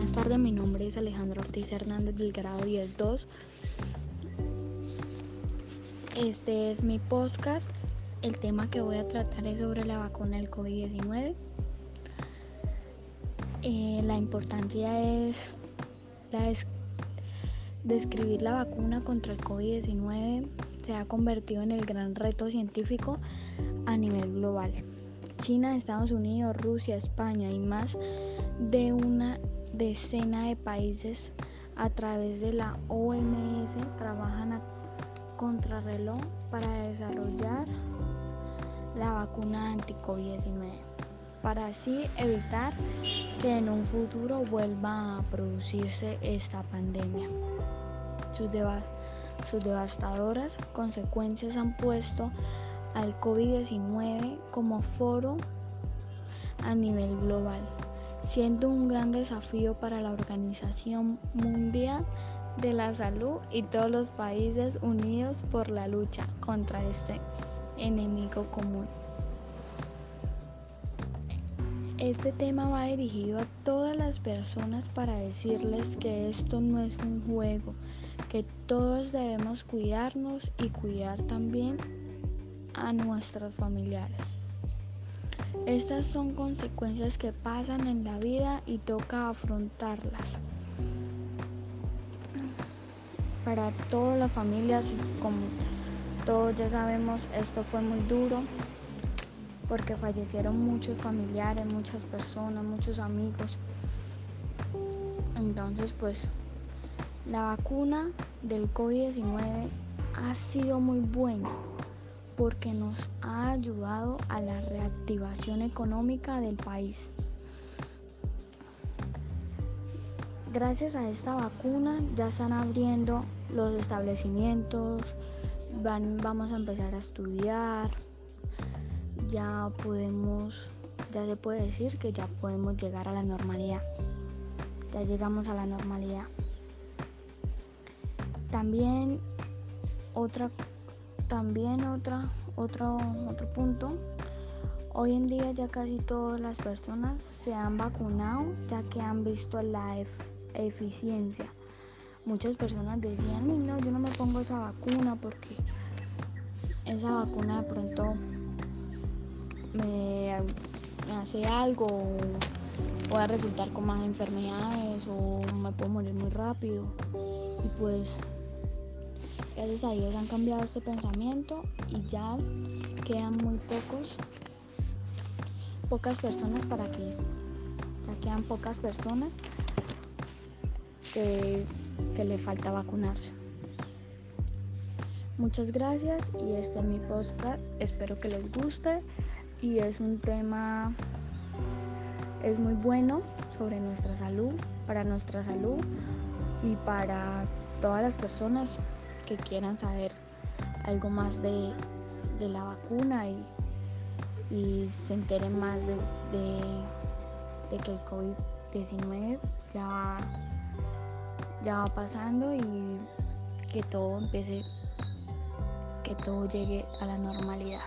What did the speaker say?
Buenas tardes, mi nombre es Alejandro Ortiz Hernández del grado 10-2. Este es mi podcast. El tema que voy a tratar es sobre la vacuna del COVID-19. Eh, la importancia es la describir la vacuna contra el COVID-19 se ha convertido en el gran reto científico a nivel global. China, Estados Unidos, Rusia, España y más de una decena de países a través de la OMS trabajan a contrarreloj para desarrollar la vacuna anti-COVID-19 para así evitar que en un futuro vuelva a producirse esta pandemia. Sus, sus devastadoras consecuencias han puesto al COVID-19 como foro a nivel global, siendo un gran desafío para la Organización Mundial de la Salud y todos los países unidos por la lucha contra este enemigo común. Este tema va dirigido a todas las personas para decirles que esto no es un juego, que todos debemos cuidarnos y cuidar también a nuestros familiares. Estas son consecuencias que pasan en la vida y toca afrontarlas. Para todas las familias, como todos ya sabemos, esto fue muy duro porque fallecieron muchos familiares, muchas personas, muchos amigos. Entonces, pues, la vacuna del COVID-19 ha sido muy buena porque nos ha ayudado a la reactivación económica del país. Gracias a esta vacuna ya están abriendo los establecimientos, vamos a empezar a estudiar, ya podemos, ya se puede decir que ya podemos llegar a la normalidad. Ya llegamos a la normalidad. También otra también otra, otro, otro punto, hoy en día ya casi todas las personas se han vacunado ya que han visto la eficiencia. Muchas personas decían, no, yo no me pongo esa vacuna porque esa vacuna de pronto me, hace algo o a resultar con más enfermedades o me puedo morir muy rápido. Y pues Gracias a Dios han cambiado este pensamiento y ya quedan muy pocos, pocas personas para que ya quedan pocas personas que, que le falta vacunarse. Muchas gracias y este es mi podcast. Espero que les guste y es un tema es muy bueno sobre nuestra salud, para nuestra salud y para todas las personas que quieran saber algo más de, la vacuna y, se enteren más de, que el COVID-19 ya, ya va pasando y que todo empiece, que todo llegue a la normalidad.